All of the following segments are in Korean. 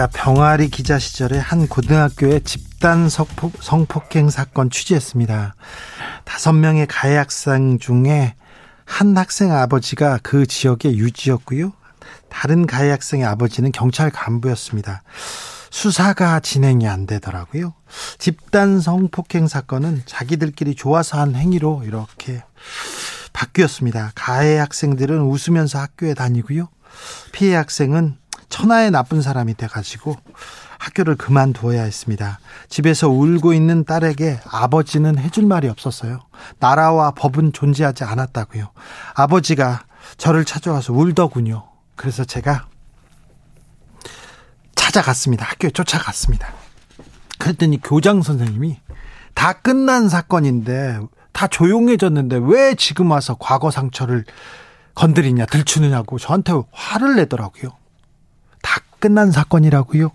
제가 병아리 기자 시절에 한 고등학교의 집단 성폭행 사건 취재했습니다. 다섯 명의 가해 학생 중에 한 학생 아버지가 그 지역의 유지였고요. 다른 가해 학생의 아버지는 경찰 간부였습니다. 수사가 진행이 안 되더라고요. 집단 성폭행 사건은 자기들끼리 좋아서 한 행위로 이렇게 바뀌었습니다. 가해 학생들은 웃으면서 학교에 다니고요. 피해 학생은 천하의 나쁜 사람이 돼가지고 학교를 그만두어야 했습니다. 집에서 울고 있는 딸에게 아버지는 해줄 말이 없었어요. 나라와 법은 존재하지 않았다고요. 아버지가 저를 찾아와서 울더군요. 그래서 제가 찾아갔습니다. 학교에 쫓아갔습니다. 그랬더니 교장 선생님이 다 끝난 사건인데 다 조용해졌는데 왜 지금 와서 과거 상처를 건드리냐 들추느냐고 저한테 화를 내더라고요. 다 끝난 사건이라고요.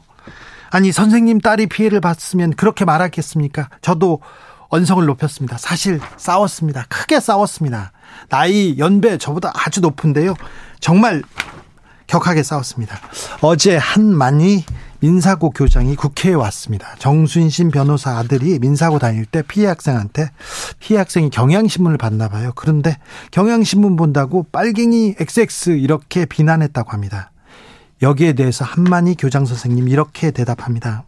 아니 선생님 딸이 피해를 봤으면 그렇게 말하겠습니까? 저도 언성을 높였습니다. 사실 싸웠습니다. 크게 싸웠습니다. 나이 연배 저보다 아주 높은데요. 정말 격하게 싸웠습니다. 어제 한만희 민사고 교장이 국회에 왔습니다. 정순신 변호사 아들이 민사고 다닐 때 피해 학생한테 피해 학생이 경향신문을 봤나 봐요. 그런데 경향신문 본다고 빨갱이 XX 이렇게 비난했다고 합니다. 여기에 대해서 한만희 교장 선생님 이렇게 대답합니다.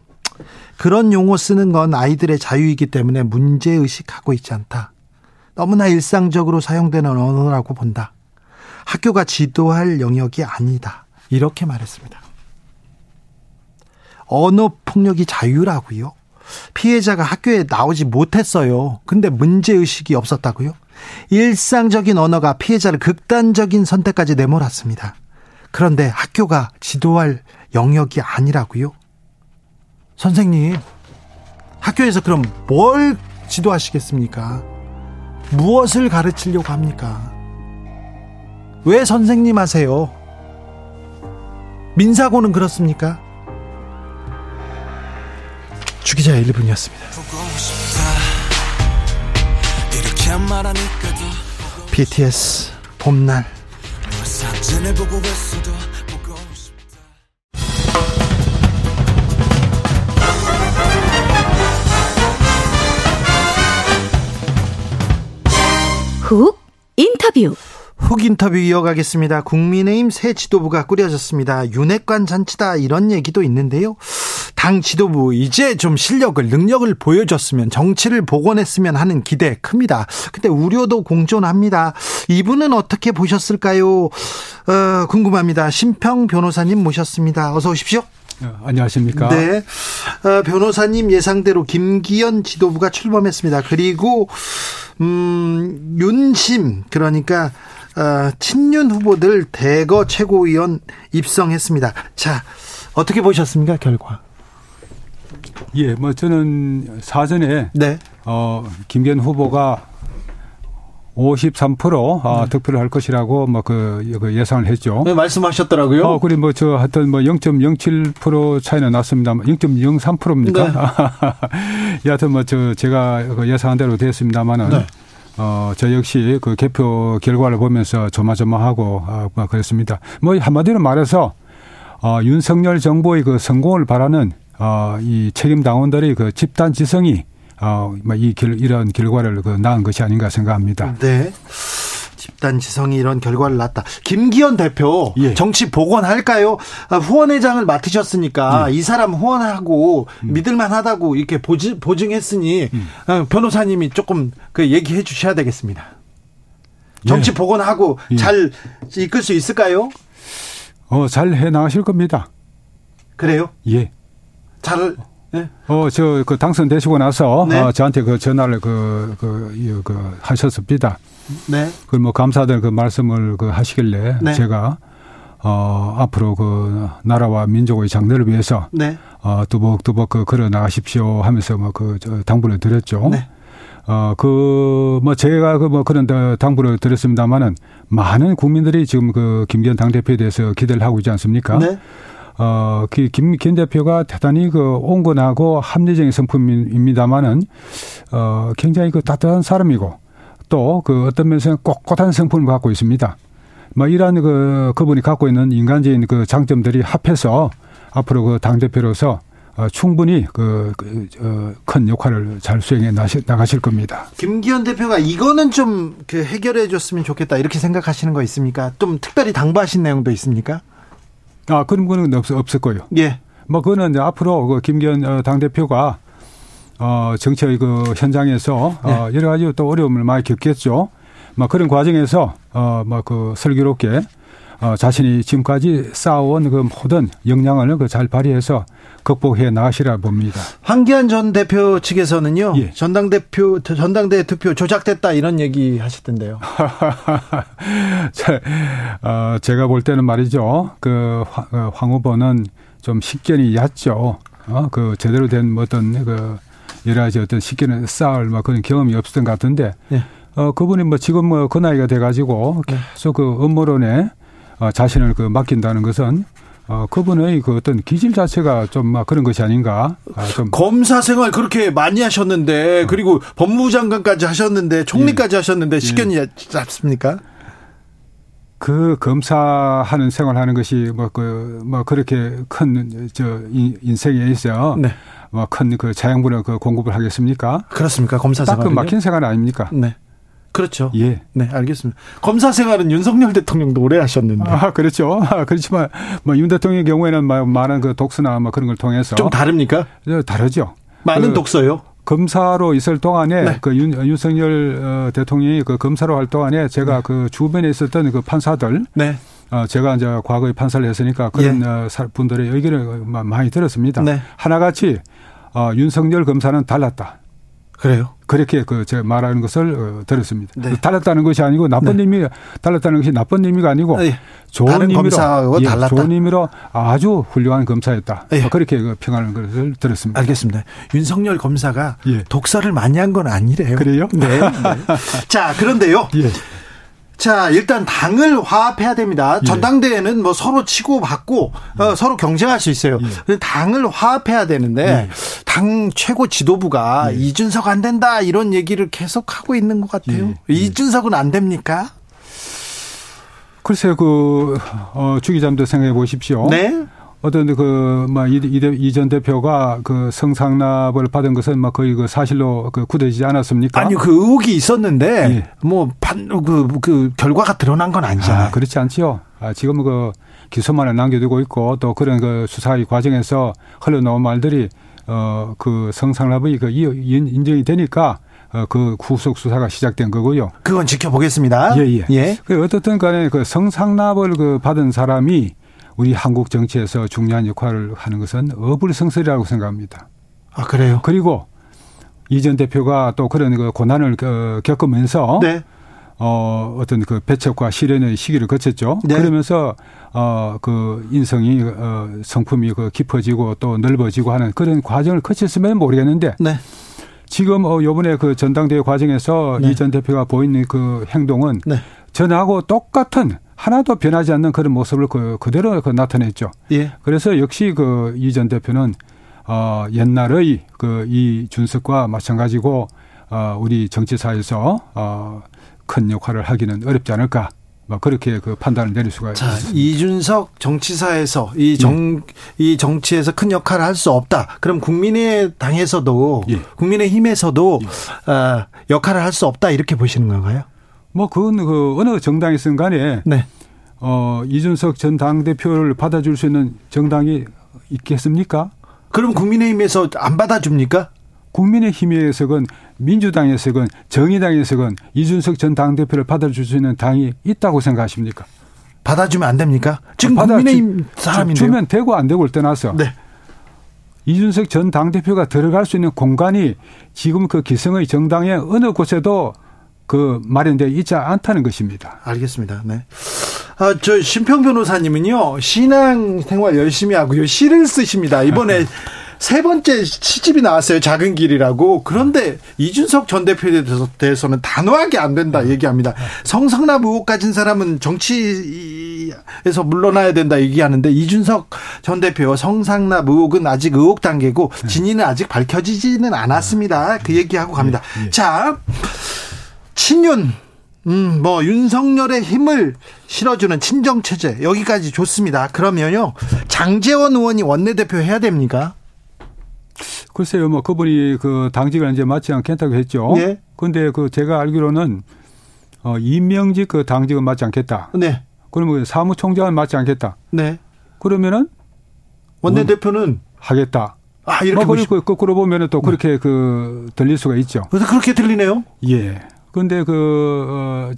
그런 용어 쓰는 건 아이들의 자유이기 때문에 문제 의식하고 있지 않다. 너무나 일상적으로 사용되는 언어라고 본다. 학교가 지도할 영역이 아니다. 이렇게 말했습니다. 언어 폭력이 자유라고요? 피해자가 학교에 나오지 못했어요. 근데 문제의식이 없었다고요? 일상적인 언어가 피해자를 극단적인 선택까지 내몰았습니다. 그런데 학교가 지도할 영역이 아니라고요? 선생님, 학교에서 그럼 뭘 지도하시겠습니까? 무엇을 가르치려고 합니까? 왜 선생님 하세요? 민사고는 그렇습니까? 주기자 1분이었습니다. BTS 봄날 훅 인터뷰 훅 인터뷰 이어가겠습니다. 국민의힘 새 지도부가 꾸려졌습니다. 윤핵관 잔치다 이런 얘기도 있는데요. 당 지도부 이제 좀 실력을 능력을 보여줬으면 정치를 복원했으면 하는 기대 큽니다. 근데 우려도 공존합니다. 이분은 어떻게 보셨을까요? 어, 궁금합니다. 심평 변호사님 모셨습니다. 어서 오십시오. 어, 안녕하십니까? 네. 어, 변호사님 예상대로 김기현 지도부가 출범했습니다. 그리고 음, 윤심 그러니까 어, 친윤 후보들 대거 최고위원 입성했습니다. 자, 어떻게 보셨습니까, 결과? 예, 뭐 저는 사전에 네. 어, 김기현 후보가 53% 아, 네. 득표를 할 것이라고 뭐그 그 예상을 했죠. 네, 말씀하셨더라고요. 어, 그리고 뭐 저 하여튼 뭐 0.07% 차이는 났습니다. 0.03%입니까? 네. 여하튼 뭐 저 제가 그 예상한 대로 됐습니다만은 네. 어, 저 역시 그 개표 결과를 보면서 조마조마하고 아, 뭐 그랬습니다. 뭐 한마디로 말해서 어, 윤석열 정부의 그 성공을 바라는 어, 이 책임 당원들의 그 집단 지성이 어, 뭐이 길, 이런 결과를 그 낳은 것이 아닌가 생각합니다. 네. 집단 지성이 이런 결과를 낳았다. 김기현 대표 예. 정치 복원할까요? 아, 후원회장을 맡으셨으니까 예. 이 사람 후원하고 음. 믿을만하다고 이렇게 보증, 보증했으니 음. 어, 변호사님이 조금 그 얘기해 주셔야 되겠습니다. 정치 예. 복원하고 예. 잘 이끌 수 있을까요? 어, 잘 해 나가실 겁니다. 그래요? 예. 잘 네. 어, 저, 그 당선되시고 나서, 네. 어, 저한테 그 전화를 그, 그, 그, 하셨습니다. 네. 그 뭐 감사들 그 말씀을 그 하시길래 네. 제가 어, 앞으로 그 나라와 민족의 장래를 위해서 네. 어, 뚜벅뚜벅 그 걸어 나가십시오 하면서 뭐그 당부를 드렸죠. 네. 어, 그, 뭐, 제가 그 뭐 그런 당부를 드렸습니다만은 많은 국민들이 지금 그 김기현 당대표에 대해서 기대를 하고 있지 않습니까? 네. 어, 그 김, 김 대표가 대단히 그 온건하고 합리적인 성품입니다만은, 어, 굉장히 그 따뜻한 사람이고, 또 그 어떤 면에서는 꼿꼿한 성품을 갖고 있습니다. 뭐 이러한 그, 그분이 갖고 있는 인간적인 그 장점들이 합해서 앞으로 그 당 대표로서 어, 충분히 그, 그, 어, 큰 역할을 잘 수행해 나가실 겁니다. 김기현 대표가 이거는 좀그 해결해 줬으면 좋겠다 이렇게 생각하시는 거 있습니까? 좀 특별히 당부하신 내용도 있습니까? 아, 그런 거는 없, 없을 거요. 예. 뭐, 그거는 이제 앞으로 그 김기현 어, 당대표가 어, 정치의 그 현장에서 네. 어, 여러 가지 또 어려움을 많이 겪겠죠. 뭐 그런 과정에서 어, 뭐그 슬기롭게 어, 자신이 지금까지 쌓아온 그 모든 역량을 그 잘 발휘해서 극복해 나가시라 봅니다. 황기안 전 대표 측에서는요. 예. 전당대표 전당대 투표 조작됐다 이런 얘기 하셨던데요. 어, 제가 볼 때는 말이죠. 그 어, 황 후보는 좀 식견이 얕죠. 어, 그 제대로 된 어떤 그 여러 가지 어떤 식견을 쌓을 뭐 그런 경험이 없었던 것 같은데. 예. 어, 그분이 뭐 지금 뭐 그 나이가 돼가지고 네. 계속 그 업무론에 어, 자신을 그 맡긴다는 것은 어, 그분의 그 어떤 기질 자체가 좀 막 그런 것이 아닌가. 아, 좀. 검사 생활 그렇게 많이 하셨는데, 어. 그리고 법무부 장관까지 하셨는데, 총리까지 예. 하셨는데, 식견이 예. 잡습니까? 그 검사하는 생활하는 것이 뭐 그, 뭐 그렇게 큰, 저, 인생에 있어. 네. 뭐큰 그 자양분을 그 공급을 하겠습니까? 그렇습니까? 검사 생활. 딱그 막힌 생활 아닙니까? 네. 그렇죠. 예. 네, 알겠습니다. 검사 생활은 윤석열 대통령도 오래 하셨는데. 아, 그렇죠. 아, 그렇지만 뭐 윤 대통령의 경우에는 많은 그 독서나 뭐 그런 걸 통해서 좀 다릅니까? 네, 다르죠. 많은 그 독서요? 검사로 있을 동안에 네. 그 윤, 윤석열 어, 대통령이 그 검사로 할 동안에 제가 네. 그 주변에 있었던 그 판사들 네. 어, 제가 이제 과거에 판사를 했으니까 그런 예. 어, 분들의 의견을 많이 들었습니다. 네. 하나같이 어, 윤석열 검사는 달랐다. 그래요? 그렇게 그 제가 말하는 것을 어, 들었습니다. 네. 달랐다는 것이 아니고 나쁜 네. 의미 달랐다는 것이 나쁜 의미가 아니고 네. 좋은 의미로 예, 달랐다. 좋은 의미로 아주 훌륭한 검사였다. 예. 그렇게 그 평하는 것을 들었습니다. 알겠습니다. 윤석열 검사가 예. 독서를 많이 한 건 아니래요. 그래요? 네. 네. 자 그런데요. 예. 자, 일단 당을 화합해야 됩니다. 예. 전당대회는 뭐 서로 치고받고 어, 예. 서로 경쟁할 수 있어요. 예. 당을 화합해야 되는데 예. 당 최고 지도부가 예. 이준석 안 된다 이런 얘기를 계속 하고 있는 것 같아요. 예. 이준석은 안 됩니까? 글쎄요, 그, 어, 주 기자님도 생각해 보십시오. 네. 어떤 그막 이전 대표가 그 성상납을 받은 것은 막 거의 그 사실로 그 굳어지지 않았습니까? 아니 그 의혹이 있었는데 예. 뭐판그 그 결과가 드러난 건 아니잖아요. 아, 그렇지 않지요. 아, 지금 그 기소만을 남겨두고 있고 또 그런 그 수사의 과정에서 흘러나온 말들이 어 그 성상납의 그 인정이 되니까 어, 그 구속 수사가 시작된 거고요. 그건 지켜보겠습니다. 예, 예. 예. 그 어떻든 간에 그 성상납을 그 받은 사람이 우리 한국 정치에서 중요한 역할을 하는 것은 어불성설이라고 생각합니다. 아 그래요? 그리고 이전 대표가 또 그런 그 고난을 겪으면서 네. 어 어떤 그 배척과 실현의 시기를 거쳤죠. 네. 그러면서 어 그 인성이 어 성품이 그 깊어지고 또 넓어지고 하는 그런 과정을 거쳤으면 모르겠는데 네. 지금 어 요번에 그 전당대회 과정에서 네. 이전 대표가 보이는 그 행동은 네. 전하고 똑같은 하나도 변하지 않는 그런 모습을 그 그대로 그 나타냈죠. 예. 그래서 역시 그 이 전 대표는 어 옛날의 그 이 준석과 마찬가지고 어 우리 정치사에서 어큰 역할을 하기는 어렵지 않을까. 뭐 그렇게 그 판단을 내릴 수가 자, 있습니다. 이준석 정치사에서 이 정이 예. 정치에서 큰 역할을 할 수 없다. 그럼 국민의 당에서도 예. 국민의 힘에서도 예. 어, 역할을 할 수 없다 이렇게 보시는 건가요? 뭐 그건 그 어느 정당이든 간에 네. 어 이준석 전 당대표를 받아줄 수 있는 정당이 있겠습니까? 그럼 국민의힘에서 안 받아줍니까? 국민의힘에서건 민주당에서건 정의당에서건 이준석 전 당대표를 받아줄 수 있는 당이 있다고 생각하십니까? 받아주면 안 됩니까? 지금 받아, 국민의힘 사람인데 주면 되고 안 되고를 떠나서 네. 이준석 전 당대표가 들어갈 수 있는 공간이 지금 그 기성의 정당의 어느 곳에도 그 마련되어 있지 않다는 것입니다. 알겠습니다. 네. 아, 저 심평 변호사님은요 신앙 생활 열심히 하고요 시를 쓰십니다. 이번에 세 번째 시집이 나왔어요. 작은 길이라고. 그런데 이준석 전 대표에 대해서는 단호하게 안 된다 얘기합니다. 성상납 의혹 가진 사람은 정치에서 물러나야 된다 얘기하는데 이준석 전 대표 성상납 의혹은 아직 의혹 단계고 진위는 아직 밝혀지지는 않았습니다. 그 얘기하고 갑니다. 자, 친윤 음, 뭐 윤석열의 힘을 실어주는 친정 체제 여기까지 좋습니다. 그러면요 장재원 의원이 원내대표 해야 됩니까? 글쎄요, 뭐 그분이 그 당직을 이제 맡지 않겠다고 했죠. 예. 근데 그 제가 알기로는 어 임명직 그 당직은 맡지 않겠다. 네, 그러면 사무총장은 맡지 않겠다. 네. 그러면은 원내대표는 하겠다. 아 이렇게 뭐 보시 그 거꾸로 보면은 또 그렇게 그 들릴 수가 있죠. 그래서 그렇게 들리네요. 예. 근데 그, 어,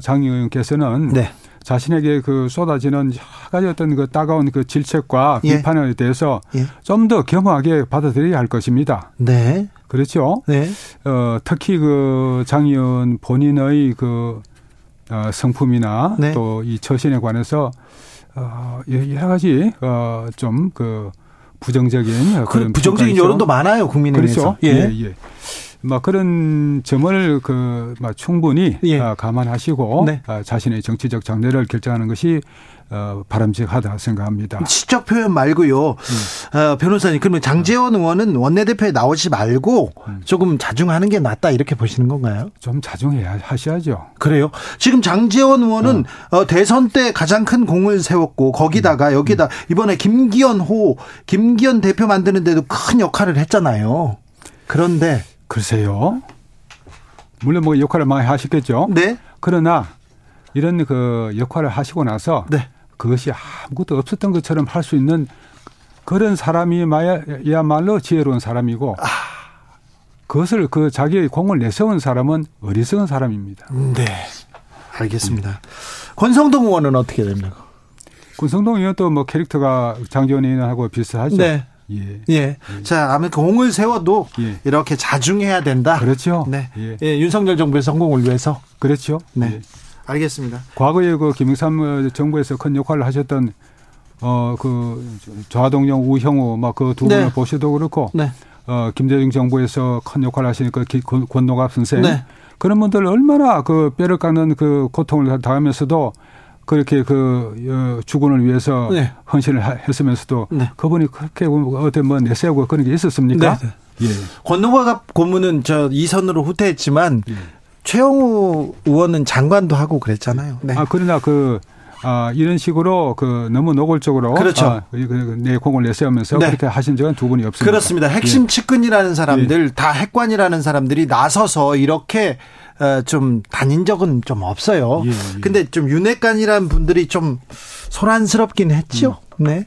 장 의원께서는 네. 자신에게 그 쏟아지는 여러 가지 어떤 그 따가운 그 질책과 예. 비판에 대해서 예. 좀더 겸허하게 받아들여야 할 것입니다. 네. 그렇죠. 네. 어, 특히 그 장 의원 본인의 그 어, 성품이나 네. 또이 처신에 관해서 어, 여러 가지 어, 좀그 부정적인 그 그런 부정적인 평가에서 여론도 많아요 국민의힘에서. 그렇죠. 예, 예. 막 그런 점을 그 막 충분히 예. 아, 감안하시고 네. 아, 자신의 정치적 장래를 결정하는 것이 어, 바람직하다 생각합니다. 시적 표현 말고요. 어, 변호사님 그러면 장재원 의원은 원내대표에 나오지 말고 조금 자중하는 게 낫다 이렇게 보시는 건가요? 좀 자중해야 하셔야죠. 그래요. 지금 장재원 의원은 어, 대선 때 가장 큰 공을 세웠고 거기다가 여기다 이번에 김기현 호 김기현 대표 만드는데도 큰 역할을 했잖아요. 그런데 글쎄요. 물론 뭐 역할을 많이 하셨겠죠. 네, 그러나 이런 그 역할을 하시고 나서 네, 그것이 아무것도 없었던 것처럼 할 수 있는 그런 사람이야말로 지혜로운 사람이고 아. 그것을 그 자기의 공을 내세운 사람은 어리석은 사람입니다. 네, 알겠습니다. 권성동 의원은 어떻게 됩니까? 군성동 의원도 뭐 캐릭터가 장재원 의원하고 비슷하죠. 네. 예. 예. 자, 아무 공을 세워도 예. 이렇게 자중해야 된다. 그렇죠. 네. 예. 예, 윤석열 정부의 성공을 위해서. 그렇죠. 네. 예. 알겠습니다. 과거에 그 김영삼 정부에서 큰 역할을 하셨던 어 그 좌동령 우형우 막 그 두 분을 네. 보셔도 그렇고 네. 어 김대중 정부에서 큰 역할을 하시니까 권노갑 선생 네. 그런 분들 얼마나 그 뼈를 깎는 그 고통을 당하면서도 그렇게 그 어, 주군을 위해서 네. 헌신을 하- 했으면서도 네. 그분이 그렇게 어떤 뭐 내세우고 그런 게 있었습니까? 네, 예. 권노갑 고문은 저 이선으로 후퇴했지만 예. 최영우 의원은 장관도 하고 그랬잖아요. 네. 아 그러나 그 아, 이런 식으로 그 너무 노골적으로 그렇죠. 아, 그- 그- 내 공을 내세우면서 네. 그렇게 하신 적은 두 분이 없습니다. 그렇습니다. 핵심 예. 측근이라는 사람들, 다 핵관이라는 사람들이 나서서 이렇게 어, 좀 다닌 적은 좀 없어요. 예, 예. 근데 좀 윤핵관이라는 분들이 좀 소란스럽긴 했죠. 음. 네.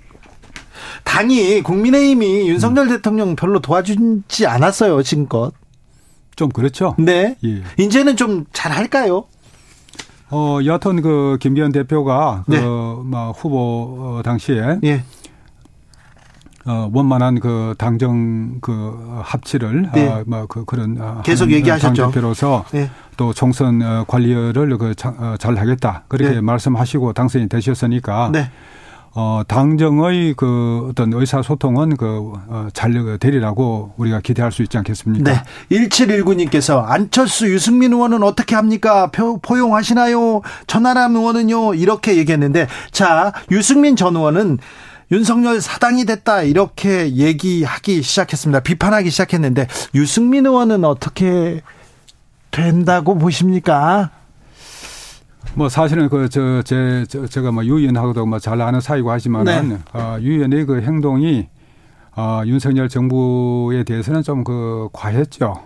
당이 국민의힘이 윤석열 대통령 별로 도와주지 않았어요 지금껏. 좀 그렇죠. 네. 예. 이제는 좀 잘할까요? 어, 여하튼 그 김기현 대표가 네. 그막 후보 어, 당시에 예. 어, 원만한 그 당정 그 합치를 네. 아, 뭐그 그런 아, 계속 얘기하셨죠. 당 대표로서 예. 또 총선 어, 관리를 그잘 하겠다 그렇게 네. 말씀하시고 당선이 되셨으니까 네. 어, 당정의 그 어떤 의사소통은 그, 어, 잘 되리라고 우리가 기대할 수 있지 않겠습니까? 네. 1719님께서 안철수 유승민 의원은 어떻게 합니까? 표- 포용하시나요? 천하람 의원은요? 이렇게 얘기했는데 자, 유승민 전 의원은 윤석열 사당이 됐다 이렇게 얘기하기 시작했습니다. 비판하기 시작했는데 유승민 의원은 어떻게 된다고 보십니까? 뭐 사실은 그 저 제 제가 뭐 유 의원하고도 뭐 잘 아는 사이고 하지만은 네. 어, 유 의원의 그 행동이 어, 윤석열 정부에 대해서는 좀 그 과했죠.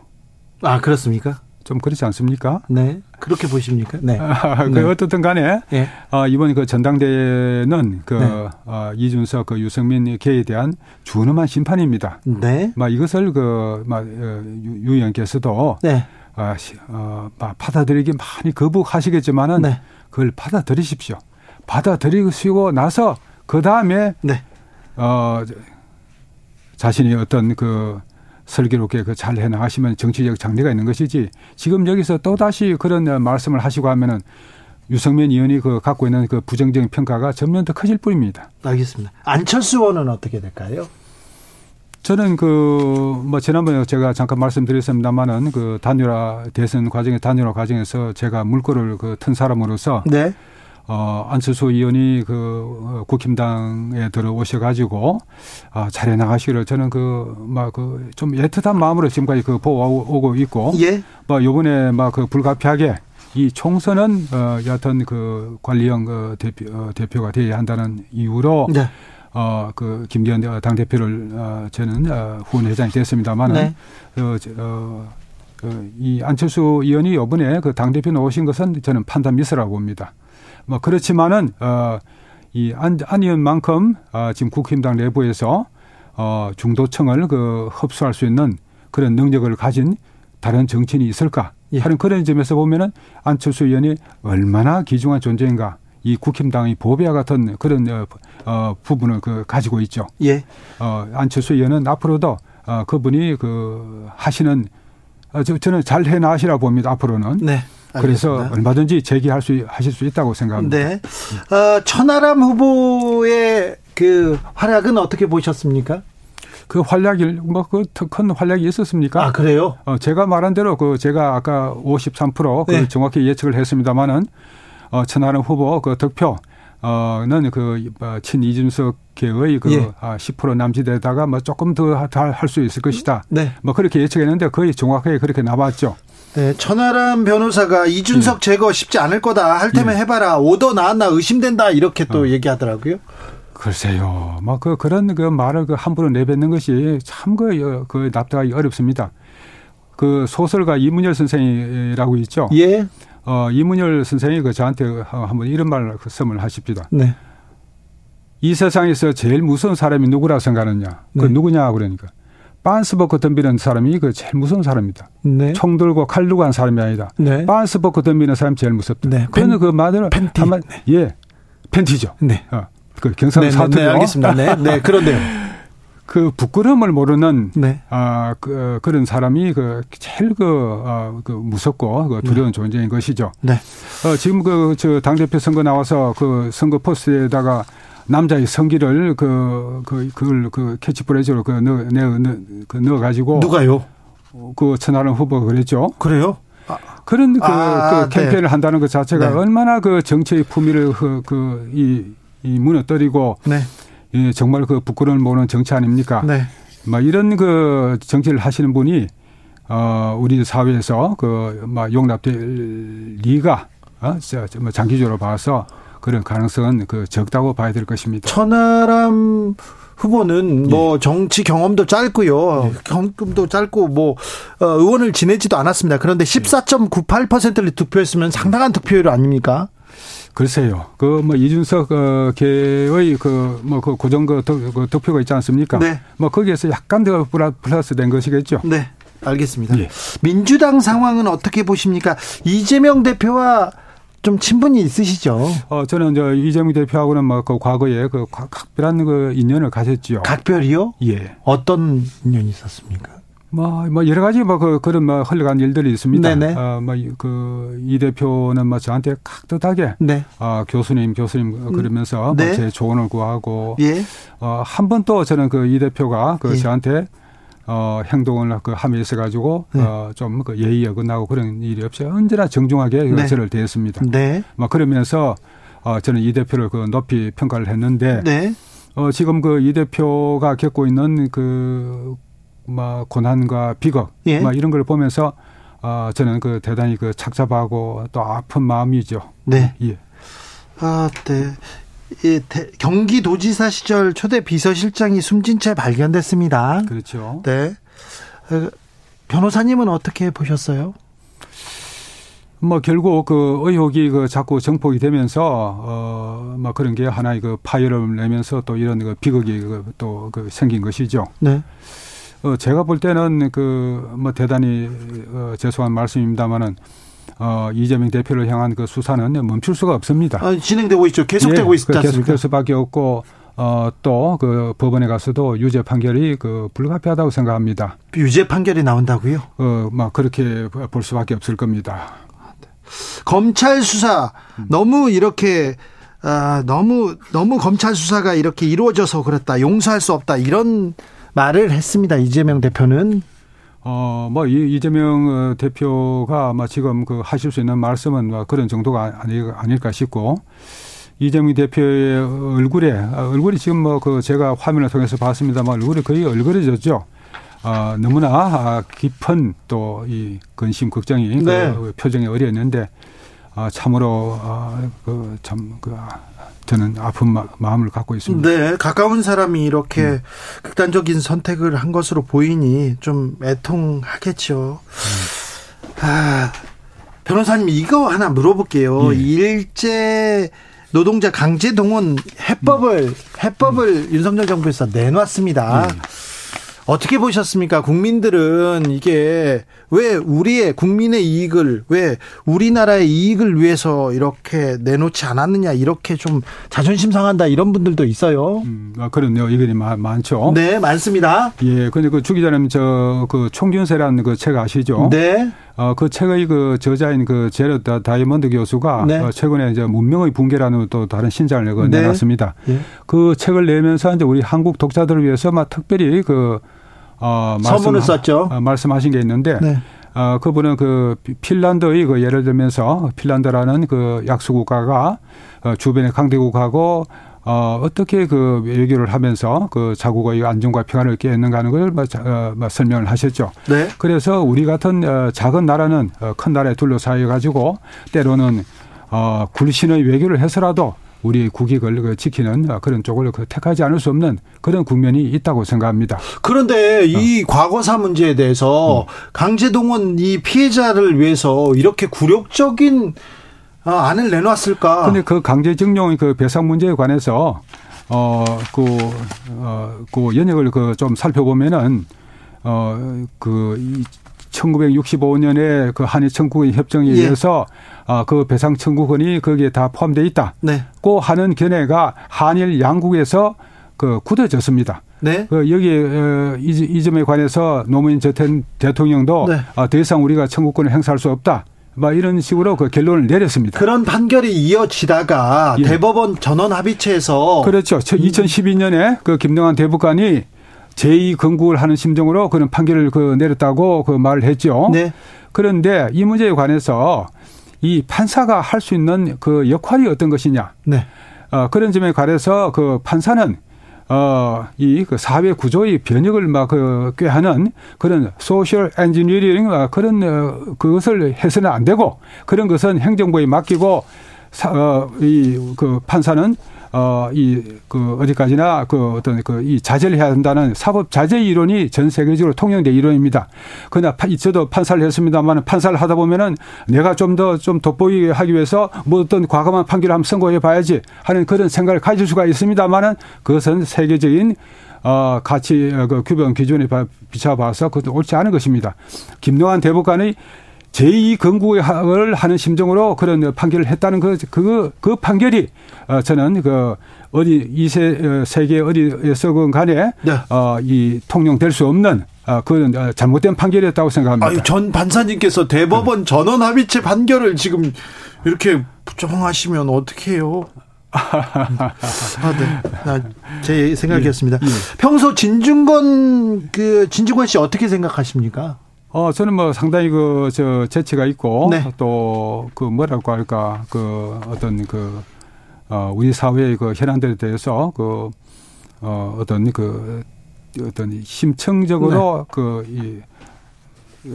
아, 그렇습니까? 좀 그렇지 않습니까? 네. 그렇게 보십니까? 네. 그 네. 어떻든 간에 예. 어, 이번 그 전당대회는 그 네. 어, 이준석 그 유승민 계에 대한 준엄한 심판입니다. 네. 막 이것을 그막 유, 유 의원께서도 네. 아, 시- 어, 마- 받아들이기 많이 거북하시겠지만은 네. 그걸 받아들이십시오. 받아들이시고 나서 그 다음에 네. 어 자신이 어떤 그 슬기롭게 그 잘 해나가시면 정치적 장래가 있는 것이지 지금 여기서 또 다시 그런 말씀을 하시고 하면은 유승민 의원이 그 갖고 있는 그 부정적인 평가가 점점 더 커질 뿐입니다. 알겠습니다. 안철수 의원은 어떻게 될까요? 저는 그 뭐 지난번에 제가 잠깐 말씀드렸습니다만은 그 단일화 대선 과정에 단일화 과정에서 제가 물꼬를 그 튼 사람으로서 네. 어 안철수 의원이 그 어, 국힘당에 들어오셔 가지고 아 잘해 나가시기를 저는 그 막 그 좀 애틋한 마음으로 지금까지 그 보고 있고 예. 뭐 요번에 막 그 불가피하게 이 총선은 어 여하튼 그 관리형 그 대표 어, 대표가 돼야 한다는 이유로 네. 어, 그, 김기현 당 대표를, 어, 저는, 어, 후원 회장이 됐습니다만은, 네. 어, 저, 어, 그, 이 안철수 의원이 이번에 그 당 대표 나오신 것은 저는 판단 미스라고 봅니다. 뭐, 그렇지만은, 어, 이 안, 안 의원만큼, 어, 지금 국힘당 내부에서, 어, 중도층을 그 흡수할 수 있는 그런 능력을 가진 다른 정치인이 있을까? 예. 하는 그런 점에서 보면은 안철수 의원이 얼마나 귀중한 존재인가. 이 국힘당의 보배와 같은 그런 어, 어, 부분을 그 가지고 있죠. 예. 어, 안철수 의원은 앞으로도 어, 그분이 그 하시는 어, 저, 저는 잘 해나가시라 봅니다. 앞으로는. 네. 그래서 알겠습니다. 얼마든지 제기할 수 하실 수 있다고 생각합니다. 네. 어, 천하람 후보의 그 활약은 어떻게 보셨습니까? 그 활약이 뭐그큰 활약이 있었습니까? 아, 그래요? 어, 제가 말한 대로 그 제가 아까 53%그 네. 정확히 예측을 했습니다마는 어, 천하람 후보 그 득표 어는 그 어, 친이준석계의 그 예. 아, 10% 남짓에다가 뭐 조금 더 할 수 있을 것이다. 네. 뭐 그렇게 예측했는데 거의 정확하게 그렇게 나왔죠. 네, 천하람 변호사가 이준석 제거 쉽지 않을 거다. 할 테면 예. 해봐라. 오더 나왔나 의심된다. 이렇게 또 얘기하더라고요. 글쎄요. 뭐그 그런 그 말을 그 함부로 내뱉는 것이 참그 그 납득하기 어렵습니다. 그 소설가 이문열 선생이라고 있죠. 예. 어 이문열 선생이 그 저한테 한번 이런 말을 그 선을 하십니다. 네. 이 세상에서 제일 무서운 사람이 누구라 생각하느냐? 그 네. 누구냐 그러니까 빤스버크 덤비는 사람이 그 제일 무서운 사람이다. 네. 총 들고 칼 들고 한 사람이 아니다. 네. 빤스버크 덤비는 사람이 제일 무섭다. 네. 그러는 그 말을 팬티. 한마 예 팬티죠. 네. 어, 그 경상 네, 네, 사투리로 네, 알겠습니다. 네, 네, 그런데요. 그 부끄러움을 모르는 네. 아, 그, 그런 사람이 그 제일 그, 어, 그 무섭고 그 두려운 존재인 것이죠. 네. 어, 지금 그, 저, 당대표 선거 나와서 그 선거 포스터에다가 남자의 성기를 그, 그, 그걸 그 캐치프레이즈로 그 넣어, 넣어, 넣어, 그 넣어 가지고. 누가요? 그 천하람 후보가 그랬죠. 그래요? 그런 그, 아, 그 캠페인을 네. 한다는 것 자체가 네. 얼마나 그 정치의 품위를 그, 그, 이, 이 무너뜨리고 네. 이 정말 그 부끄러움을 모르는 정치 아닙니까? 네. 막 이런 그 정치를 하시는 분이 어 우리 사회에서 그막 용납될 리가 어 자- 뭐 장기적으로 봐서 그런 가능성은 그 적다고 봐야 될 것입니다. 천하람 후보는 예. 뭐 정치 경험도 짧고요. 경금도 짧고 뭐 어, 의원을 지내지도 않았습니다. 그런데 14.98%를 득표했으면 상당한 득표율 아닙니까? 글쎄요. 그 뭐 이준석 어, 계의 그 뭐그 고정 그, 득- 그 득표가 있지 않습니까? 네. 뭐 거기에서 약간 더 플러스 된 것이겠죠. 네. 알겠습니다. 예. 민주당 상황은 어떻게 보십니까? 이재명 대표와 좀 친분이 있으시죠? 어 저는 저 이재명 대표하고는 뭐그 과거에 그 각- 각별한 그 인연을 가졌지요. 각별이요? 예. 어떤 인연이 있었습니까? 뭐, 뭐, 여러 가지 뭐, 그, 그런 뭐, 흘러간 일들이 있습니다. 네네. 어, 뭐, 이- 그, 이 대표는 뭐, 저한테 깍듯하게, 네. 아, 교수님, 교수님, 그러면서 네. 뭐, 제 조언을 구하고, 예. 어, 한 번 또 저는 그 이 대표가 그 예. 저한테, 어, 행동을 그 함에 있어가지고, 네. 어, 좀 그 예의 어긋나고 그런 일이 없이 언제나 정중하게 그 네. 저를 대했습니다. 네. 뭐, 그러면서, 어, 저는 이 대표를 그 높이 평가를 했는데, 네. 어, 지금 그 이 대표가 겪고 있는 그, 뭐, 고난과 비극, 예. 뭐 이런 걸 보면서, 어, 저는 그 대단히 그 착잡하고 또 아픈 마음이죠. 네. 예. 아, 네. 경기도지사 시절 초대 비서실장이 숨진 채 발견됐습니다. 그렇죠. 네. 어, 변호사님은 어떻게 보셨어요? 뭐 결국 그 의혹이 그 자꾸 정폭이 되면서, 어, 뭐 그런 게 하나의 그 파열음을 내면서 또 이런 그 비극이 또 그 생긴 것이죠. 네. 어, 제가 볼 때는 그 뭐 대단히 어, 죄송한 말씀입니다만은 어, 이재명 대표를 향한 그 수사는 멈출 수가 없습니다. 아, 진행되고 있죠. 계속되고 예, 않습니까? 계속될 수밖에 없고 어, 또 그 법원에 가서도 유죄 판결이 그 불가피하다고 생각합니다. 유죄 판결이 나온다고요? 어, 막 그렇게 볼 수밖에 없을 겁니다. 검찰 수사 너무 이렇게 아, 너무 너무 검찰 수사가 이렇게 이루어져서 그렇다. 용서할 수 없다. 이런 말을 했습니다. 이재명 대표는 어, 뭐, 이재명 어, 대표가 아마 지금 그 하실 수 있는 말씀은 뭐 그런 정도가 아니, 아닐까 싶고, 이재명 대표의 얼굴에, 얼굴이 지금 뭐 그 제가 화면을 통해서 봤습니다만 얼굴이 거의 얼그러졌죠. 어, 너무나 깊은 또 이 근심, 걱정이 그 네. 그 표정에 어렸는데, 아, 참으로, 아, 그, 참, 그, 저는 아픈 마, 음을 갖고 있습니다. 네, 가까운 사람이 이렇게 음. 극단적인 선택을 한 것으로 보이니 좀 애통하겠죠. 음. 아, 변호사님 이거 하나 물어볼게요. 예. 일제 노동자 강제 동원 해법을 음. 해법을 음. 윤석열 정부에서 내놨습니다. 예. 어떻게 보셨습니까? 국민들은 이게 왜 우리의 국민의 이익을 왜 우리나라의 이익을 위해서 이렇게 내놓지 않았느냐 이렇게 좀 자존심 상한다 이런 분들도 있어요. 음, 아, 그런요 의견이 많죠. 네, 많습니다. 예, 근데 그 주기자님 저 그 총균세라는 그 책 아시죠? 네. 어, 그 책의 그 저자인 그 제르 다이먼드 교수가 네. 어, 최근에 이제 문명의 붕괴라는 또 다른 신작을 네. 내놨습니다. 네. 그 책을 내면서 이제 우리 한국 독자들을 위해서 막 특별히 그 어, 서문을 썼죠. 어, 말씀하신 게 있는데 네. 어, 그분은 그 핀란드의 그 예를 들면서 핀란드라는 그 약수 국가가 어, 주변의 강대국하고 어, 어떻게 그 외교를 하면서 그 자국의 안정과 평화를 깨는가 하는 걸 뭐, 어, 뭐 설명을 하셨죠. 네. 그래서 우리 같은 어, 작은 나라는 어, 큰 나라에 둘러싸여 가지고 때로는 어, 굴신의 외교를 해서라도 우리 국익을 그 지키는 그런 쪽을 그 택하지 않을 수 없는 그런 국면이 있다고 생각합니다. 그런데 이 어. 과거사 문제에 대해서 음. 강제동원 이 피해자를 위해서 이렇게 굴욕적인 어, 안을 내놨을까? 근데 그 강제징용 그 배상 문제에 관해서 어, 그, 어, 그 연역을 그 좀 살펴보면은 어, 그 1965년에 그 한일 청구권 협정에 예. 의해서 아, 그 배상 청구권이 거기에 다 포함되어 있다. 네. 고 하는 견해가 한일 양국에서 그 굳어졌습니다. 네. 그 여기 어, 이, 점에 관해서 노무현 전 대통령도 네. 아, 더 이상 우리가 청구권을 행사할 수 없다. 막 이런 식으로 그 결론을 내렸습니다. 그런 판결이 이어지다가 예. 대법원 전원 합의체에서 그렇죠. 2012년에 그 김동완 대법관이 제2 건국을 하는 심정으로 그런 판결을 그 내렸다고 그 말을 했죠. 네. 그런데 이 문제에 관해서 이 판사가 할 수 있는 그 역할이 어떤 것이냐. 네. 어, 그런 점에 관해서 그 판사는 어, 이 그 사회 구조의 변혁을 막 그 꾀하는 그런 social engineering 그런 어, 그것을 해서는 안 되고 그런 것은 행정부에 맡기고 사, 어, 이 그 판사는 어, 이, 그, 어디까지나 그 어떤 그 이 자제를 해야 한다는 사법 자제 이론이 전 세계적으로 통용된 이론입니다. 그러나 저도 판사를 했습니다만 판사를 하다 보면은 내가 좀더좀 돋보이게 하기 위해서 뭐 어떤 과감한 판결을 한번 선고해 봐야지 하는 그런 생각을 가질 수가 있습니다만은 그것은 세계적인 어, 가치, 그 규범 기준에 비춰봐서 그것도 옳지 않은 것입니다. 김노환 대법관의 제2건국을 하는 심정으로 그런 판결을 했다는 그, 그, 그 판결이 어, 저는 그 어디 이세 어, 세계 어디에서건 간에 네. 어, 이 통용될 수 없는 어, 그런 어, 잘못된 판결이었다고 생각합니다. 아유, 전 판사님께서 대법원 네. 전원 합의체 판결을 지금 이렇게 부정하시면 어떻게 해요? 아, 네. 아, 제 생각이었습니다. 예, 예. 평소 진중권 그 진중권 씨 어떻게 생각하십니까? 어, 저는 뭐 상당히 그, 저, 재치가 있고, 네. 또, 그, 뭐라고 할까, 그, 어떤 그, 어, 우리 사회의 그 현안들에 대해서 그, 어, 어떤 그, 어떤 심층적으로 네. 그, 이,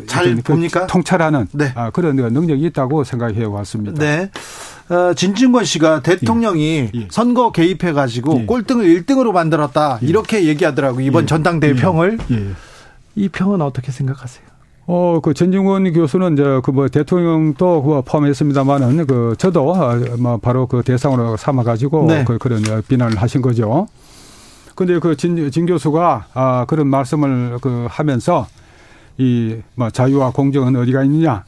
잘그 봅니까? 통찰하는 네. 아, 그런 능력이 있다고 생각해 왔습니다. 네. 어, 진중권 씨가 대통령이 예. 예. 선거 개입해 가지고 예. 꼴등을 1등으로 만들었다 예. 이렇게 얘기하더라고 이번 예. 전당대회 예. 평을 이 평은 어떻게 생각하세요? 어, 그 전진권 교수는 이제 그 뭐 대통령도 그 포함했습니다만은 그 저도 뭐 바로 그 대상으로 삼아가지고 네. 그 그런 비난을 하신 거죠. 근데 그 진, 진 교수가 아, 그런 말씀을 그 하면서 이 뭐 자유와 공정은 어디가 있느냐.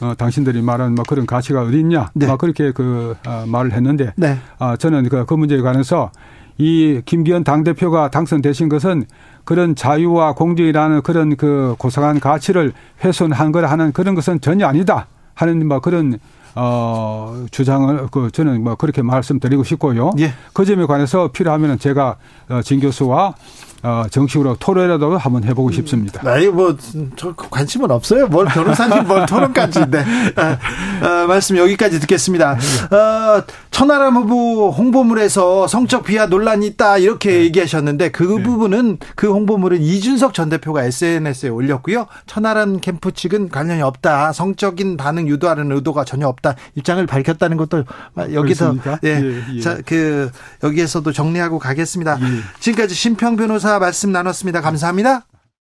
어, 당신들이 말하는 뭐 그런 가치가 어디 있냐. 네. 막 그렇게 그 아, 말을 했는데 네. 아, 저는 그, 그 문제에 관해서 이 김기현 당대표가 당선되신 것은 그런 자유와 공정이라는 그런 그 고상한 가치를 훼손한 거라 하는 그런 것은 전혀 아니다. 하는 뭐 그런 어 주장을 그 저는 뭐 그렇게 말씀드리고 싶고요. 예. 그 점에 관해서 필요하면은 제가 어, 진 교수와 어, 정식으로 토론이라도 한번 해보고 싶습니다. 아니 뭐저 관심은 없어요. 뭘 변호사님 뭘 토론까지인데 아, 아, 말씀 여기까지 듣겠습니다. 어, 천하람 후보 홍보물에서 성적 비하 논란이 있다 이렇게 네. 얘기하셨는데 그 네. 부분은 그 홍보물은 이준석 전 대표가 SNS에 올렸고요. 천하람 캠프 측은 관련이 없다. 성적인 반응 유도하는 의도가 전혀 없다. 입장을 밝혔다는 것도 여기서? 예, 예, 예. 자, 그 여기에서도 정리하고 가겠습니다. 지금까지 심평 변호사 말씀 나눴습니다. 감사합니다.